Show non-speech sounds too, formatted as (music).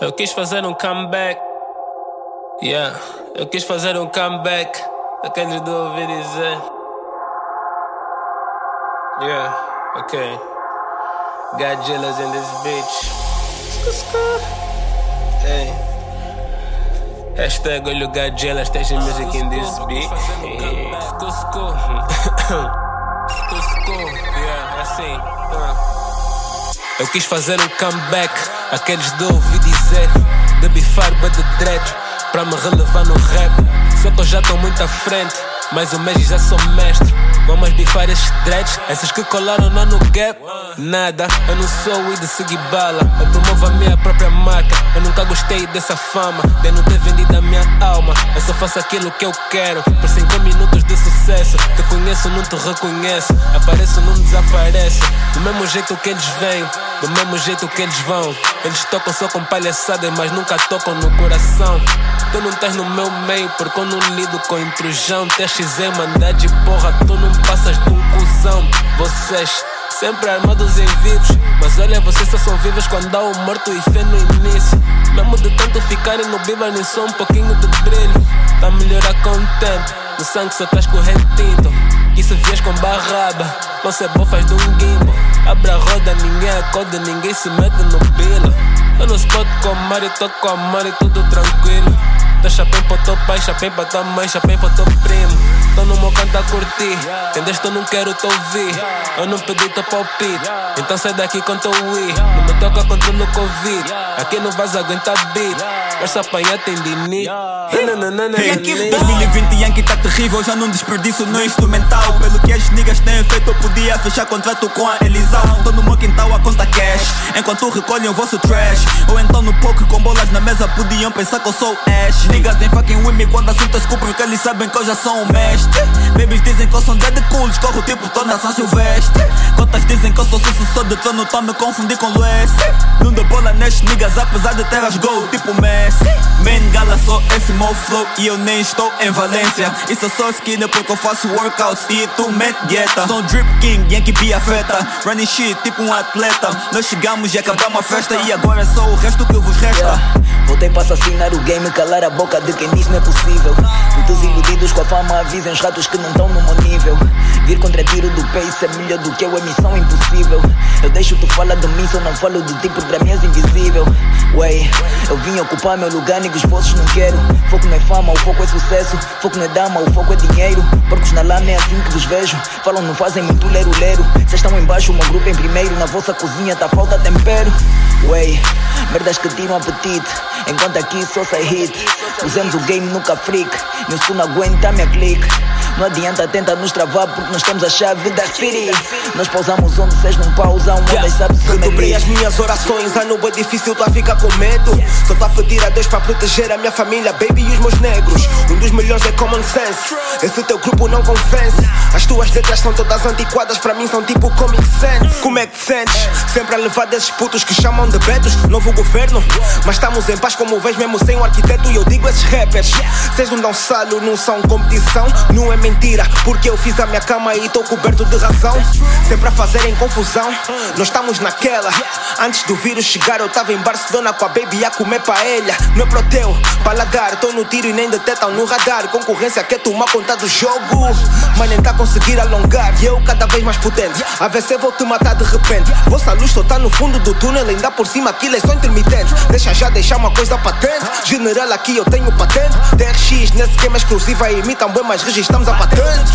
Eu quis fazer um comeback. Yeah, eu quis fazer um comeback. Aqueles do ouvir dizer. Yeah, okay. Godzilla's in this bitch. Hey. Hashtag olho Godzilla, station music in this beat. Cusco. (coughs) Cusco. Yeah, assim. Eu quis fazer um comeback. Aqueles do ouvi dizer. De bifar, de dread. Pra me relevar no rap. Só que eu já tô muito à frente. Mas o mês já sou mestre. Vamos bifar esses dreads, essas que colaram lá no gap. Nada, eu não sou o de seguir bala. Eu promovo a minha própria marca. Eu nunca gostei dessa fama, de não ter vendido a minha alma. Eu só faço aquilo que eu quero, por 5 minutos de sucesso. Conheço, não te reconheço. Apareço, não desaparece. Do mesmo jeito que eles vêm, do mesmo jeito que eles vão. Eles tocam só com palhaçadas, mas nunca tocam no coração. Tu não estás no meu meio, porque eu não lido com intrusão. TXZ, mandar de porra, tu não passas de um cuzão. Vocês sempre armados em vivos. Mas olha, vocês só são vivos quando há o morto e fé no início. Mesmo de tanto ficarem no biba, nem só um pouquinho de brilho. Tá melhorar com o tempo, no sangue só tá escorrendo tinto. Se vies com barraba, não se bofas de um gimbo. Abra a roda, ninguém acorda, ninguém se mete no pilo. Eu não se pode comer, eu tô com amor e tudo tranquilo. Dá chapéu para teu pai, chapéu para tua mãe, chapéu para teu primo. Tô no meu canto a curtir, entendeste? Eu não quero te ouvir. Eu não pedi teu palpite, então sai daqui com teu Wii. Não me toca contra o Covid, aqui não vais aguentar beat. Essa apanha tem limite. Hey, 2020 Yankee tá terrível, já não desperdício no instrumental. Pelo que as niggas têm feito, eu podia fechar contrato com a Elisão. Tô no meu quintal a conta cash, enquanto recolhem o vosso trash. Ou então no poker com bolas na mesa, podiam pensar que eu sou Ash. Niggas tem fucking with me quando assunto as culpas, porque eles sabem que eu já sou um mestre. Babies dizem que eu sou dead cool, escorro tipo tô na São Silvestre. Contas dizem que eu sou sucessor de trono, tô me confundir com Lues. Não dou bola nestes niggas, apesar de ter as gol, tipo Messi. Man, gala sou esse meu flow e eu nem estou em Valência. Isso é só skinner porque eu faço workouts e tu mete dieta. Sou drip king, Yankee be afeta. Running shit, tipo um atleta. Nós chegamos e acabamos a festa e agora é só o resto que vos resta. Yeah. Voltei para assassinar o game, calar a boca de quem diz não é possível. Muitos iludidos fama avisem os ratos que não estão no meu nível. Vir contra tiro do pace é melhor do que eu, é missão impossível. Eu deixo tu falar de mim, só não falo de ti porque pra mim és invisível. Way, eu vim ocupar meu lugar, niggas postos não quero. Foco não é fama, o foco é sucesso. Foco não é dama, o foco é dinheiro. Porcos na lama é assim que vos vejo. Falam, não fazem muito lero-lero. Cês estão embaixo, o meu grupo em primeiro. Na vossa cozinha tá falta tempero. Way, merdas que tiram apetite. Enquanto aqui só sai hit. Usamos o game nunca freak. Meu som não aguenta minha clique. Não adianta tentar nos travar porque nós temos a chave da city. Nós pausamos onde vocês não pausam, onde sabe se Redobrei as minhas orações, ano é difícil, tu a ficar com medo. Só tô a pedir a Deus para proteger a minha família, baby e os meus negros. Um dos melhores é common sense. Esse teu grupo não convence. As tuas letras são todas antiquadas, para mim são tipo comic sense. Como é que te sentes? Sempre a levar desses putos que chamam de betos, novo governo. Mas estamos em paz como vês, mesmo sem um arquiteto. E eu digo esses rappers: Vocês não dão salho, não são competição. Não é mentira, porque eu fiz a minha cama e tô coberto de razão. Sempre a fazerem confusão, nós estamos naquela. Antes do vírus chegar, eu tava em Barcelona com a baby a comer paella. Não é pro teu paladar, tô no tiro e nem detetam no radar. Concorrência quer tomar conta do jogo, mas nem tá conseguir alongar. E eu cada vez mais potente, a se vou te matar de repente. Vossa luz só tá no fundo do túnel, ainda por cima aquilo é só intermitente. Deixa já deixar uma coisa patente. General aqui eu tenho patente. TRX nesse game exclusiva imitam bem, mas registramos a patente.